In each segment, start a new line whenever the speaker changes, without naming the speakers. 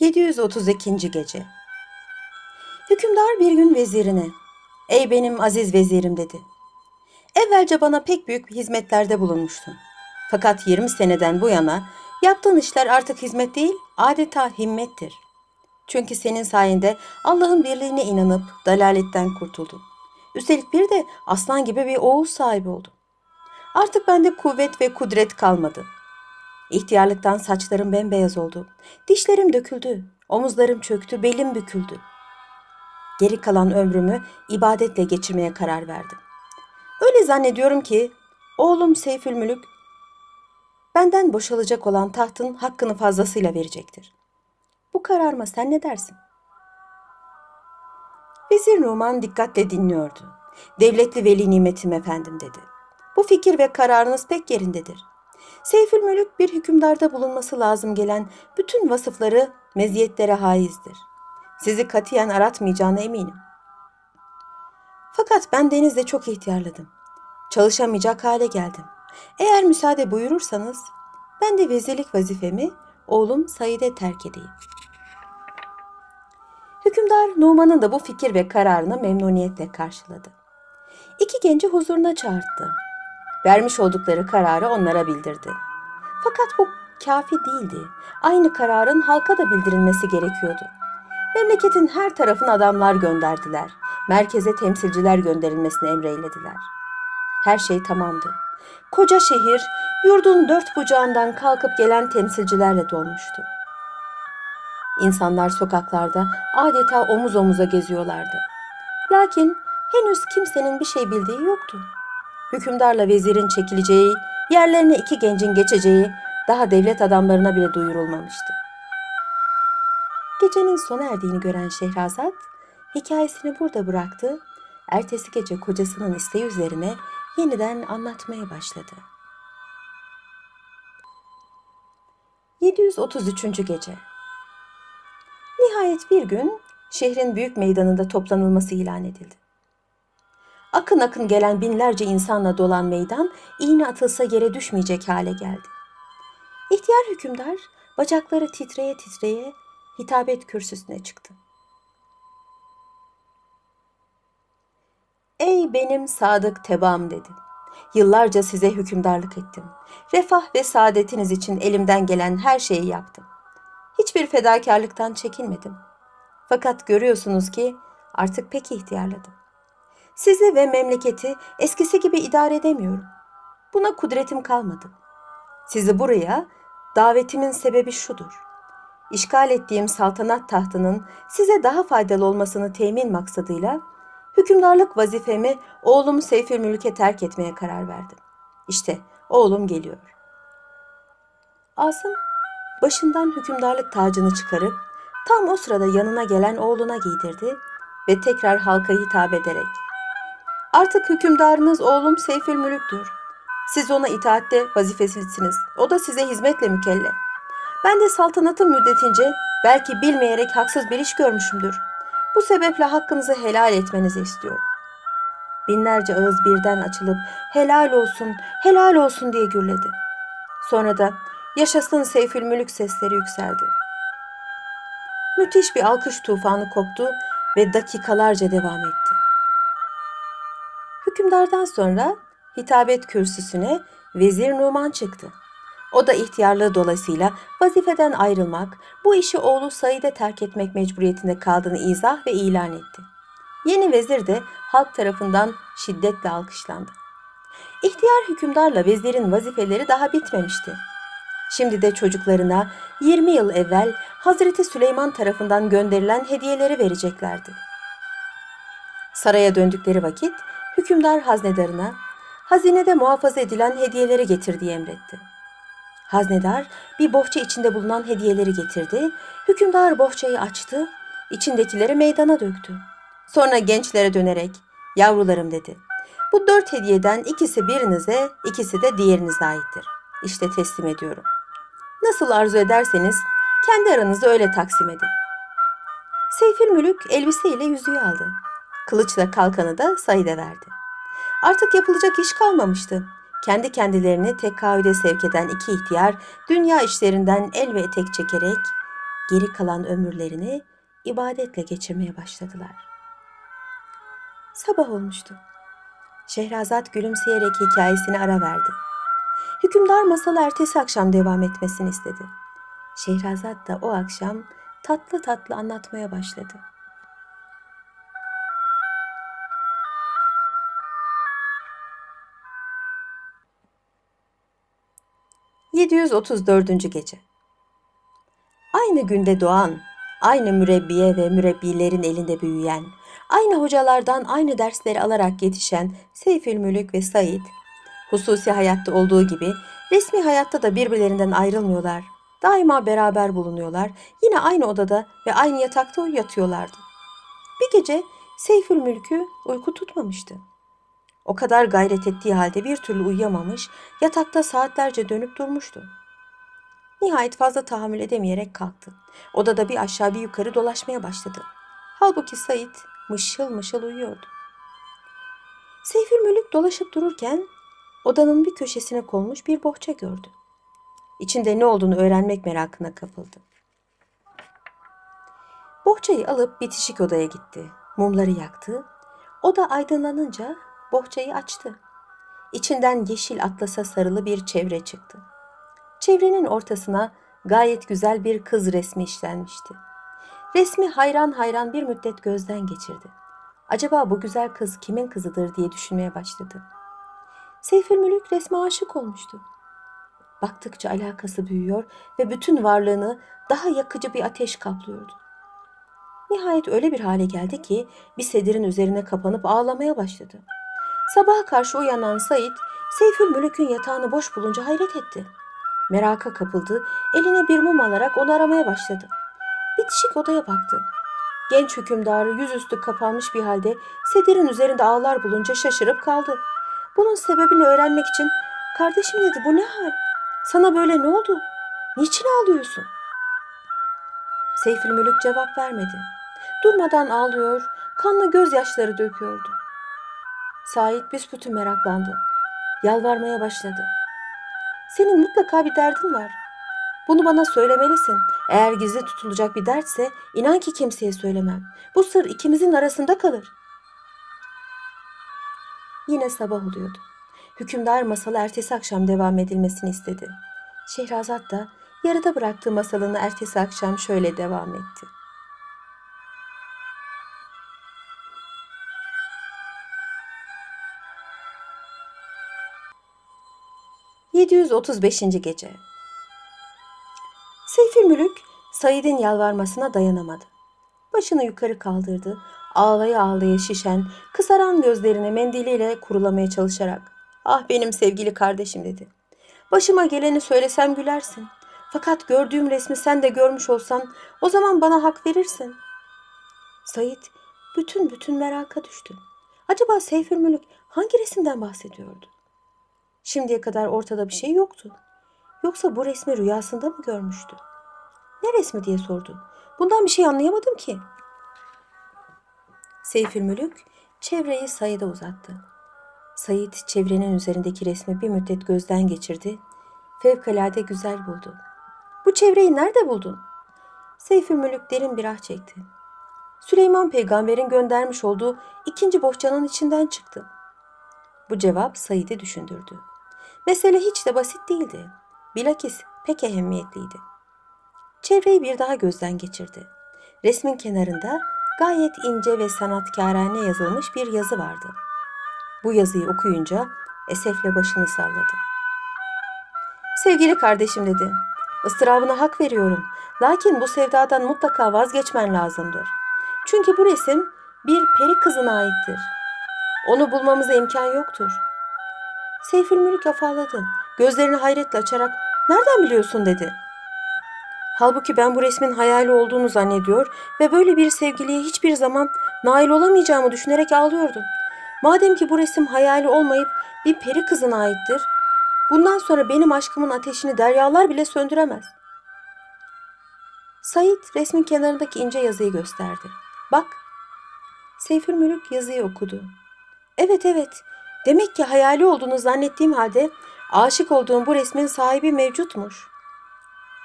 732. Gece Hükümdar bir gün vezirine, ''Ey benim aziz vezirim'' dedi. ''Evvelce bana pek büyük hizmetlerde bulunmuştun. Fakat 20 seneden bu yana yaptığın işler artık hizmet değil, adeta himmettir. Çünkü senin sayende Allah'ın birliğine inanıp dalaletten kurtuldum. Üstelik bir de aslan gibi bir oğul sahibi oldum. Artık bende kuvvet ve kudret kalmadı.'' İhtiyarlıktan saçlarım bembeyaz oldu. Dişlerim döküldü. Omuzlarım çöktü, belim büküldü. Geri kalan ömrümü ibadetle geçirmeye karar verdim. Öyle zannediyorum ki oğlum Seyfülmülük benden boşalacak olan tahtın hakkını fazlasıyla verecektir. Bu kararıma sen ne dersin? Vezir Numan dikkatle dinliyordu. Devletli veli nimetim efendim dedi. Bu fikir ve kararınız pek yerindedir. Seyfülmülük bir hükümdarda bulunması lazım gelen bütün vasıfları, meziyetlere haizdir. Sizi katiyen aratmayacağına eminim. Fakat ben denizde çok ihtiyarladım. Çalışamayacak hale geldim. Eğer müsaade buyurursanız ben de vezirlik vazifemi oğlum Said'e terk edeyim. Hükümdar Numan'ın da bu fikir ve kararını memnuniyetle karşıladı. İki genci huzuruna çağırdı vermiş oldukları kararı onlara bildirdi. Fakat bu kafi değildi. Aynı kararın halka da bildirilmesi gerekiyordu. Memleketin her tarafına adamlar gönderdiler. Merkeze temsilciler gönderilmesini emreylediler. Her şey tamamdı. Koca şehir yurdun dört bucağından kalkıp gelen temsilcilerle dolmuştu. İnsanlar sokaklarda adeta omuz omuza geziyorlardı. Lakin henüz kimsenin bir şey bildiği yoktu hükümdarla vezirin çekileceği, yerlerine iki gencin geçeceği daha devlet adamlarına bile duyurulmamıştı. Gecenin sona erdiğini gören Şehrazat hikayesini burada bıraktı. Ertesi gece kocasının isteği üzerine yeniden anlatmaya başladı. 733. Gece Nihayet bir gün şehrin büyük meydanında toplanılması ilan edildi. Akın akın gelen binlerce insanla dolan meydan iğne atılsa yere düşmeyecek hale geldi. İhtiyar hükümdar bacakları titreye titreye hitabet kürsüsüne çıktı. Ey benim sadık tebam dedi. Yıllarca size hükümdarlık ettim. Refah ve saadetiniz için elimden gelen her şeyi yaptım. Hiçbir fedakarlıktan çekinmedim. Fakat görüyorsunuz ki artık pek ihtiyarladım. Sizi ve memleketi eskisi gibi idare edemiyorum. Buna kudretim kalmadı. Sizi buraya davetimin sebebi şudur. İşgal ettiğim saltanat tahtının size daha faydalı olmasını temin maksadıyla hükümdarlık vazifemi oğlum Seyfülmülük'e terk etmeye karar verdim. İşte oğlum geliyor. Asım başından hükümdarlık tacını çıkarıp tam o sırada yanına gelen oğluna giydirdi ve tekrar halka hitap ederek Artık hükümdarınız oğlum Seyfül Mülük'tür. Siz ona itaatte vazifesizsiniz. O da size hizmetle mükellef. Ben de saltanatım müddetince belki bilmeyerek haksız bir iş görmüşümdür. Bu sebeple hakkınızı helal etmenizi istiyorum. Binlerce ağız birden açılıp helal olsun, helal olsun diye gürledi. Sonra da yaşasın Seyfül Mülük sesleri yükseldi. Müthiş bir alkış tufanı koptu ve dakikalarca devam etti. Hükümdardan sonra hitabet kürsüsüne Vezir Numan çıktı. O da ihtiyarlığı dolayısıyla vazifeden ayrılmak, bu işi oğlu Said'e terk etmek mecburiyetinde kaldığını izah ve ilan etti. Yeni vezir de halk tarafından şiddetle alkışlandı. İhtiyar hükümdarla vezirin vazifeleri daha bitmemişti. Şimdi de çocuklarına 20 yıl evvel Hazreti Süleyman tarafından gönderilen hediyeleri vereceklerdi. Saraya döndükleri vakit hükümdar haznedarına hazinede muhafaza edilen hediyeleri getir diye emretti. Haznedar bir bohça içinde bulunan hediyeleri getirdi. Hükümdar bohçayı açtı, içindekileri meydana döktü. Sonra gençlere dönerek, yavrularım dedi. Bu dört hediyeden ikisi birinize, ikisi de diğerinize aittir. İşte teslim ediyorum. Nasıl arzu ederseniz kendi aranızda öyle taksim edin. Seyfir Mülük elbiseyle yüzüğü aldı. Kılıçla kalkanı da Said'e verdi. Artık yapılacak iş kalmamıştı. Kendi kendilerini tekahüde sevk eden iki ihtiyar dünya işlerinden el ve etek çekerek geri kalan ömürlerini ibadetle geçirmeye başladılar. Sabah olmuştu. Şehrazat gülümseyerek hikayesini ara verdi. Hükümdar masalı ertesi akşam devam etmesini istedi. Şehrazat da o akşam tatlı tatlı anlatmaya başladı. ...734. Gece Aynı günde doğan, aynı mürebbiye ve mürebbilerin elinde büyüyen, aynı hocalardan aynı dersleri alarak yetişen Seyfül Mülük ve Said, hususi hayatta olduğu gibi resmi hayatta da birbirlerinden ayrılmıyorlar. Daima beraber bulunuyorlar. Yine aynı odada ve aynı yatakta yatıyorlardı. Bir gece Seyfül Mülk'ü uyku tutmamıştı. O kadar gayret ettiği halde bir türlü uyuyamamış, yatakta saatlerce dönüp durmuştu. Nihayet fazla tahammül edemeyerek kalktı. Odada bir aşağı bir yukarı dolaşmaya başladı. Halbuki Said mışıl mışıl uyuyordu. Seyfül Mülük dolaşıp dururken odanın bir köşesine konmuş bir bohça gördü. İçinde ne olduğunu öğrenmek merakına kapıldı. Bohçayı alıp bitişik odaya gitti. Mumları yaktı. Oda aydınlanınca bohçayı açtı. İçinden yeşil atlasa sarılı bir çevre çıktı. Çevrenin ortasına gayet güzel bir kız resmi işlenmişti. Resmi hayran hayran bir müddet gözden geçirdi. Acaba bu güzel kız kimin kızıdır diye düşünmeye başladı. Seyfül Mülük resme aşık olmuştu. Baktıkça alakası büyüyor ve bütün varlığını daha yakıcı bir ateş kaplıyordu. Nihayet öyle bir hale geldi ki bir sedirin üzerine kapanıp ağlamaya başladı. Sabaha karşı uyanan Said, Seyfül Mülük'ün yatağını boş bulunca hayret etti. Meraka kapıldı, eline bir mum alarak onu aramaya başladı. Bitişik odaya baktı. Genç hükümdarı yüzüstü kapanmış bir halde sedirin üzerinde ağlar bulunca şaşırıp kaldı. Bunun sebebini öğrenmek için kardeşim dedi bu ne hal? Sana böyle ne oldu? Niçin ağlıyorsun? Seyfül Mülük cevap vermedi. Durmadan ağlıyor, kanlı gözyaşları döküyordu. Said büsbütün meraklandı. Yalvarmaya başladı. Senin mutlaka bir derdin var. Bunu bana söylemelisin. Eğer gizli tutulacak bir dertse inan ki kimseye söylemem. Bu sır ikimizin arasında kalır. Yine sabah oluyordu. Hükümdar masalı ertesi akşam devam edilmesini istedi. Şehrazat da yarıda bıraktığı masalını ertesi akşam şöyle devam etti. ...735. Gece Seyfül Mülük, Said'in yalvarmasına dayanamadı. Başını yukarı kaldırdı, ağlaya ağlaya şişen, kısaran gözlerini mendiliyle kurulamaya çalışarak ''Ah benim sevgili kardeşim'' dedi. ''Başıma geleni söylesem gülersin. Fakat gördüğüm resmi sen de görmüş olsan o zaman bana hak verirsin.'' Said bütün bütün meraka düştü. Acaba Seyfül Mülük hangi resimden bahsediyordu? Şimdiye kadar ortada bir şey yoktu. Yoksa bu resmi rüyasında mı görmüştü? Ne resmi diye sordu. Bundan bir şey anlayamadım ki. Seyfül Mülük çevreyi Said'e uzattı. Said çevrenin üzerindeki resmi bir müddet gözden geçirdi. Fevkalade güzel buldu. Bu çevreyi nerede buldun? Seyfül Mülük derin bir ah çekti. Süleyman peygamberin göndermiş olduğu ikinci bohçanın içinden çıktı. Bu cevap Said'i düşündürdü. Mesele hiç de basit değildi. Bilakis pek ehemmiyetliydi. Çevreyi bir daha gözden geçirdi. Resmin kenarında gayet ince ve sanatkarane yazılmış bir yazı vardı. Bu yazıyı okuyunca esefle başını salladı. Sevgili kardeşim dedi. Istırabına hak veriyorum. Lakin bu sevdadan mutlaka vazgeçmen lazımdır. Çünkü bu resim bir peri kızına aittir. Onu bulmamıza imkan yoktur. Seyfül Mülük afalladı. Gözlerini hayretle açarak nereden biliyorsun dedi. Halbuki ben bu resmin hayali olduğunu zannediyor ve böyle bir sevgiliye hiçbir zaman nail olamayacağımı düşünerek ağlıyordum. Madem ki bu resim hayali olmayıp bir peri kızına aittir, bundan sonra benim aşkımın ateşini deryalar bile söndüremez. Said resmin kenarındaki ince yazıyı gösterdi. Bak. Seyfül Mülük yazıyı okudu. Evet evet. Demek ki hayali olduğunu zannettiğim halde aşık olduğum bu resmin sahibi mevcutmuş.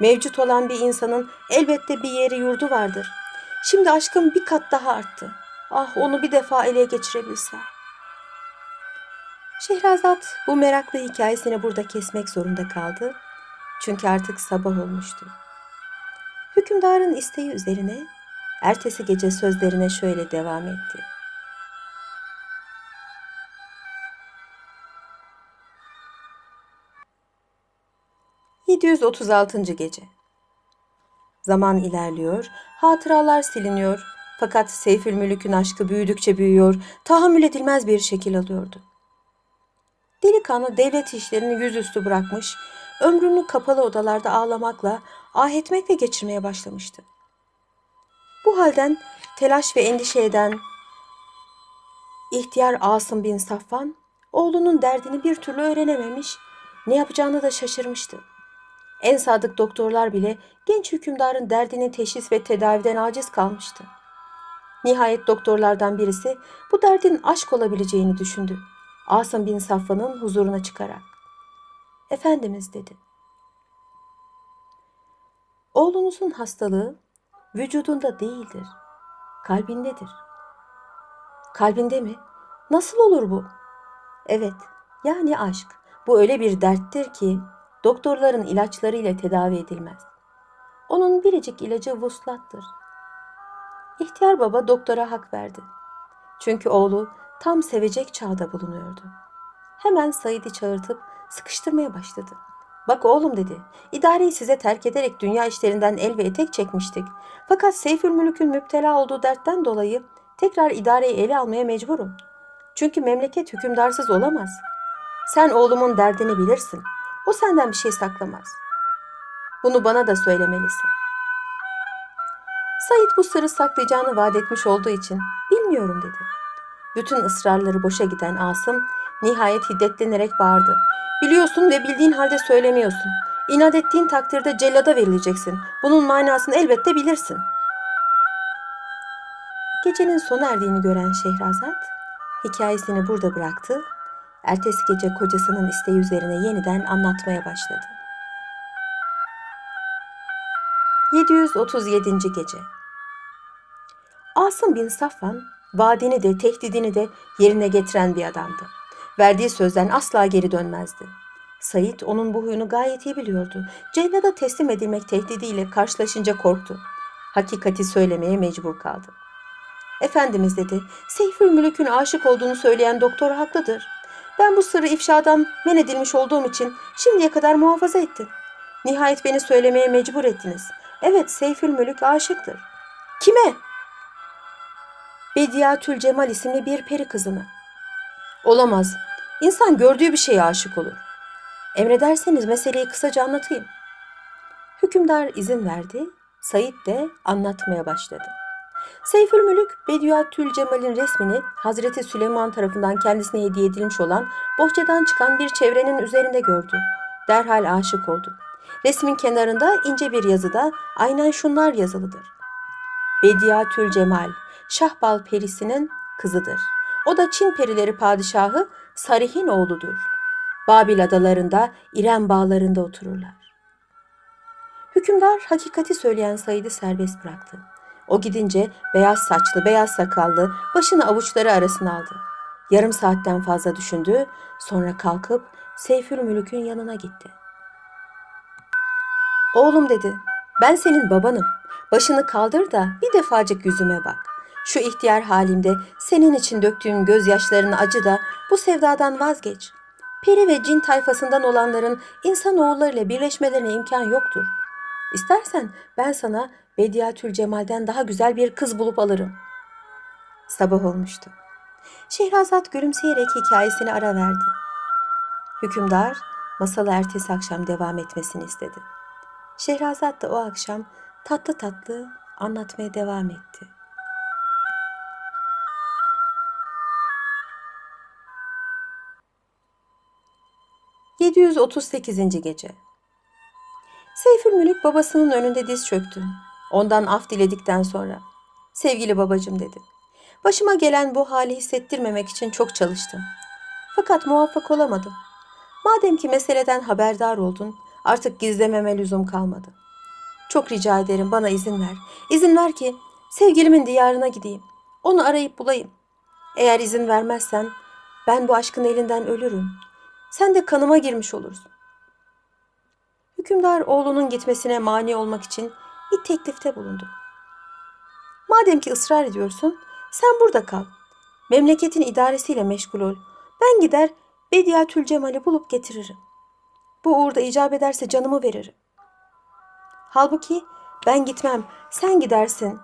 Mevcut olan bir insanın elbette bir yeri yurdu vardır. Şimdi aşkım bir kat daha arttı. Ah onu bir defa ele geçirebilsem. Şehrazat bu meraklı hikayesini burada kesmek zorunda kaldı. Çünkü artık sabah olmuştu. Hükümdarın isteği üzerine ertesi gece sözlerine şöyle devam etti. ...736. Gece Zaman ilerliyor, hatıralar siliniyor... ...fakat Seyfülmülük'ün aşkı büyüdükçe büyüyor... ...tahammül edilmez bir şekil alıyordu. Delikanlı devlet işlerini yüzüstü bırakmış, ömrünü kapalı odalarda ağlamakla, ah etmekle geçirmeye başlamıştı. Bu halden telaş ve endişe eden ihtiyar Asım bin Safvan, oğlunun derdini bir türlü öğrenememiş, ne yapacağını da şaşırmıştı. En sadık doktorlar bile genç hükümdarın derdini teşhis ve tedaviden aciz kalmıştı. Nihayet doktorlardan birisi bu derdin aşk olabileceğini düşündü. Asım bin Safvan'ın huzuruna çıkarak. Efendimiz dedi. Oğlunuzun hastalığı vücudunda değildir, kalbindedir. Kalbinde mi? Nasıl olur bu? Evet, yani aşk. Bu öyle bir derttir ki doktorların ilaçlarıyla tedavi edilmez. Onun biricik ilacı vuslattır. İhtiyar baba doktora hak verdi. Çünkü oğlu tam sevecek çağda bulunuyordu. Hemen Said'i çağırtıp sıkıştırmaya başladı. Bak oğlum dedi, idareyi size terk ederek dünya işlerinden el ve etek çekmiştik. Fakat Seyfülmülük'ün müptela olduğu dertten dolayı tekrar idareyi ele almaya mecburum. Çünkü memleket hükümdarsız olamaz. Sen oğlumun derdini bilirsin. O senden bir şey saklamaz. Bunu bana da söylemelisin. Said bu sırrı saklayacağını vaat etmiş olduğu için bilmiyorum dedi. Bütün ısrarları boşa giden Asım nihayet hiddetlenerek bağırdı. Biliyorsun ve bildiğin halde söylemiyorsun. İnat ettiğin takdirde cellada verileceksin. Bunun manasını elbette bilirsin. Gecenin sona erdiğini gören Şehrazat hikayesini burada bıraktı. Ertesi gece kocasının isteği üzerine yeniden anlatmaya başladı. 737. Gece Asım bin Safvan vaadini de tehdidini de yerine getiren bir adamdı. Verdiği sözden asla geri dönmezdi. Said onun bu huyunu gayet iyi biliyordu. Cennada teslim edilmek tehdidiyle karşılaşınca korktu. Hakikati söylemeye mecbur kaldı. Efendimiz dedi, Seyfül Mülük'ün aşık olduğunu söyleyen doktor haklıdır. Ben bu sırrı ifşadan men edilmiş olduğum için şimdiye kadar muhafaza ettim. Nihayet beni söylemeye mecbur ettiniz. Evet Seyfül Mülük aşıktır. Kime? Bediatül Cemal isimli bir peri kızına. Olamaz. İnsan gördüğü bir şeye aşık olur. Emrederseniz meseleyi kısaca anlatayım. Hükümdar izin verdi. Said de anlatmaya başladı. Seyfülmülük Bediüatül Cemal'in resmini Hazreti Süleyman tarafından kendisine hediye edilmiş olan bohçadan çıkan bir çevrenin üzerinde gördü. Derhal aşık oldu. Resmin kenarında ince bir yazıda aynen şunlar yazılıdır. Bediüatül Cemal, Şahbal perisinin kızıdır. O da Çin perileri padişahı Sarih'in oğludur. Babil adalarında, İrem bağlarında otururlar. Hükümdar hakikati söyleyen Said'i serbest bıraktı. O gidince beyaz saçlı, beyaz sakallı, başını avuçları arasına aldı. Yarım saatten fazla düşündü, sonra kalkıp Seyfül Mülük'ün yanına gitti. Oğlum dedi, ben senin babanım. Başını kaldır da bir defacık yüzüme bak. Şu ihtiyar halimde senin için döktüğüm gözyaşlarını acı da bu sevdadan vazgeç. Peri ve cin tayfasından olanların insan oğullarıyla birleşmelerine imkan yoktur. İstersen ben sana Bediatül Cemal'den daha güzel bir kız bulup alırım. Sabah olmuştu. Şehrazat gülümseyerek hikayesini ara verdi. Hükümdar masalı ertesi akşam devam etmesini istedi. Şehrazat da o akşam tatlı tatlı anlatmaya devam etti. ...738. Gece Seyfülmülük babasının önünde diz çöktü. Ondan af diledikten sonra... ...sevgili babacım dedi. Başıma gelen bu hali hissettirmemek için çok çalıştım. Fakat muvaffak olamadım. Madem ki meseleden haberdar oldun... ...artık gizlememe lüzum kalmadı. Çok rica ederim bana izin ver. İzin ver ki sevgilimin diyarına gideyim. Onu arayıp bulayım. Eğer izin vermezsen ben bu aşkın elinden ölürüm. Sen de kanıma girmiş olursun. Hükümdar oğlunun gitmesine mani olmak için bir teklifte bulundu. Madem ki ısrar ediyorsun, sen burada kal. Memleketin idaresiyle meşgul ol. Ben gider Bediatül Cemal'i bulup getiririm. Bu uğurda icap ederse canımı veririm. Halbuki ben gitmem, sen gidersin.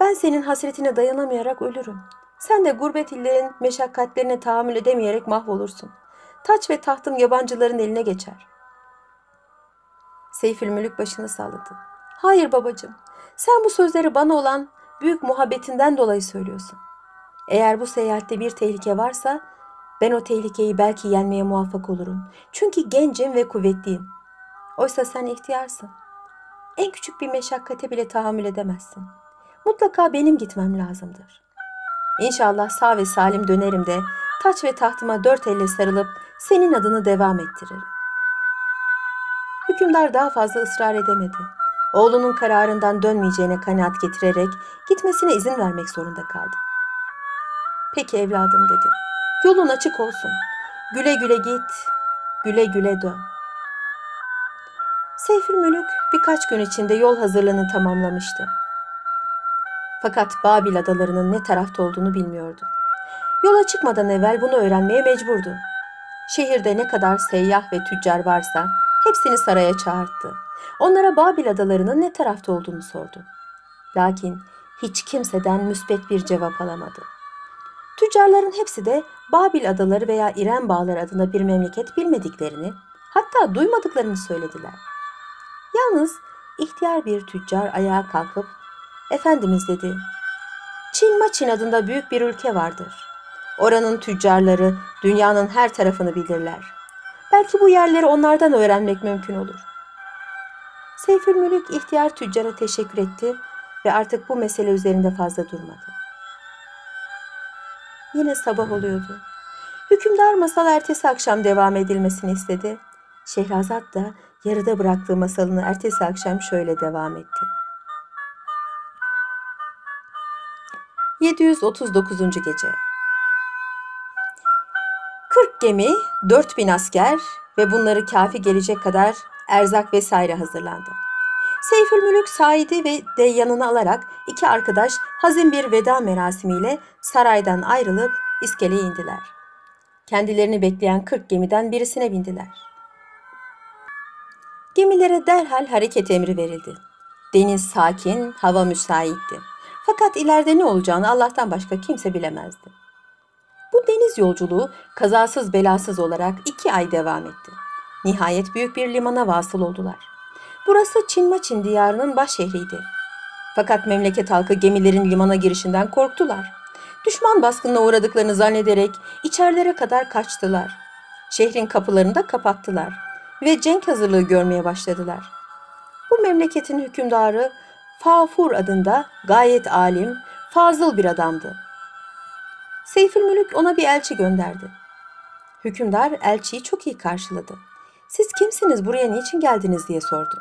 Ben senin hasretine dayanamayarak ölürüm. Sen de gurbet illerin meşakkatlerine tahammül edemeyerek mahvolursun. Taç ve tahtım yabancıların eline geçer. Seyfülmülük başını salladı. Hayır babacığım, sen bu sözleri bana olan büyük muhabbetinden dolayı söylüyorsun. Eğer bu seyahatte bir tehlike varsa ben o tehlikeyi belki yenmeye muvaffak olurum. Çünkü gencim ve kuvvetliyim. Oysa sen ihtiyarsın. En küçük bir meşakkate bile tahammül edemezsin. Mutlaka benim gitmem lazımdır. İnşallah sağ ve salim dönerim de taç ve tahtıma dört elle sarılıp senin adını devam ettiririm. Hükümdar daha fazla ısrar edemedi. Oğlunun kararından dönmeyeceğine kanaat getirerek gitmesine izin vermek zorunda kaldı. Peki evladım dedi. Yolun açık olsun. Güle güle git, güle güle dön. Seyfül Mülük birkaç gün içinde yol hazırlığını tamamlamıştı. Fakat Babil adalarının ne tarafta olduğunu bilmiyordu. Yola çıkmadan evvel bunu öğrenmeye mecburdu. Şehirde ne kadar seyyah ve tüccar varsa hepsini saraya çağırttı. Onlara Babil adalarının ne tarafta olduğunu sordu. Lakin hiç kimseden müspet bir cevap alamadı. Tüccarların hepsi de Babil adaları veya İrem Bağları adına bir memleket bilmediklerini, hatta duymadıklarını söylediler. Yalnız ihtiyar bir tüccar ayağa kalkıp, Efendimiz dedi, Çin Maçin adında büyük bir ülke vardır. Oranın tüccarları dünyanın her tarafını bilirler. Belki bu yerleri onlardan öğrenmek mümkün olur. Seyfülmülük ihtiyar tüccara teşekkür etti ve artık bu mesele üzerinde fazla durmadı. Yine sabah oluyordu. Hükümdar masal ertesi akşam devam edilmesini istedi. Şehrazat da yarıda bıraktığı masalını ertesi akşam şöyle devam etti. 739. Gece 40 gemi, 4000 asker ve bunları kafi gelecek kadar erzak vesaire hazırlandı. Seyfülmülük Said'i ve de yanına alarak iki arkadaş hazin bir veda merasimiyle saraydan ayrılıp iskeleye indiler. Kendilerini bekleyen 40 gemiden birisine bindiler. Gemilere derhal hareket emri verildi. Deniz sakin, hava müsaitti. Fakat ileride ne olacağını Allah'tan başka kimse bilemezdi. Deniz yolculuğu kazasız belasız olarak iki ay devam etti. Nihayet büyük bir limana vasıl oldular. Burası Çinmaçin diyarının baş şehriydi. Fakat memleket halkı gemilerin limana girişinden korktular. Düşman baskınına uğradıklarını zannederek içerilere kadar kaçtılar. Şehrin kapılarını da kapattılar ve cenk hazırlığı görmeye başladılar. Bu memleketin hükümdarı Fafur adında gayet alim, fazıl bir adamdı. Seyfülmülük ona bir elçi gönderdi. Hükümdar elçiyi çok iyi karşıladı. Siz kimsiniz, buraya niçin geldiniz diye sordu.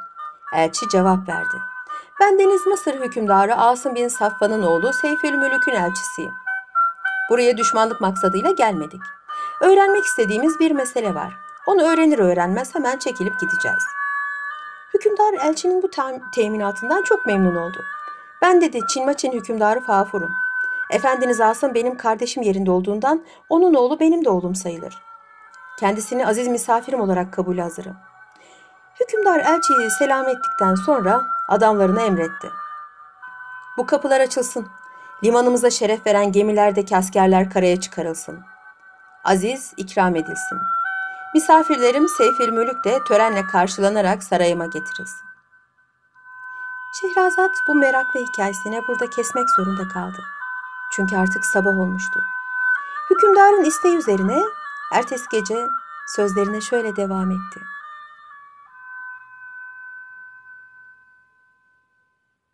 Elçi cevap verdi. Ben Deniz Mısır hükümdarı Asım bin Safvan'ın oğlu Seyfülmülük'ün elçisiyim. Buraya düşmanlık maksadıyla gelmedik. Öğrenmek istediğimiz bir mesele var. Onu öğrenir öğrenmez hemen çekilip gideceğiz. Hükümdar elçinin bu tem- teminatından çok memnun oldu. Ben dedi Çinmaçin hükümdarı Fafur'um. Efendiniz Asım benim kardeşim yerinde olduğundan onun oğlu benim de oğlum sayılır. Kendisini aziz misafirim olarak kabul hazırım. Hükümdar elçiyi selam ettikten sonra adamlarına emretti. Bu kapılar açılsın. Limanımıza şeref veren gemilerdeki askerler karaya çıkarılsın. Aziz ikram edilsin. Misafirlerim Seyfir Mülük de törenle karşılanarak sarayıma getirilsin. Şehrazat bu merak ve hikayesine burada kesmek zorunda kaldı. Çünkü artık sabah olmuştu. Hükümdarın isteği üzerine ertesi gece sözlerine şöyle devam etti.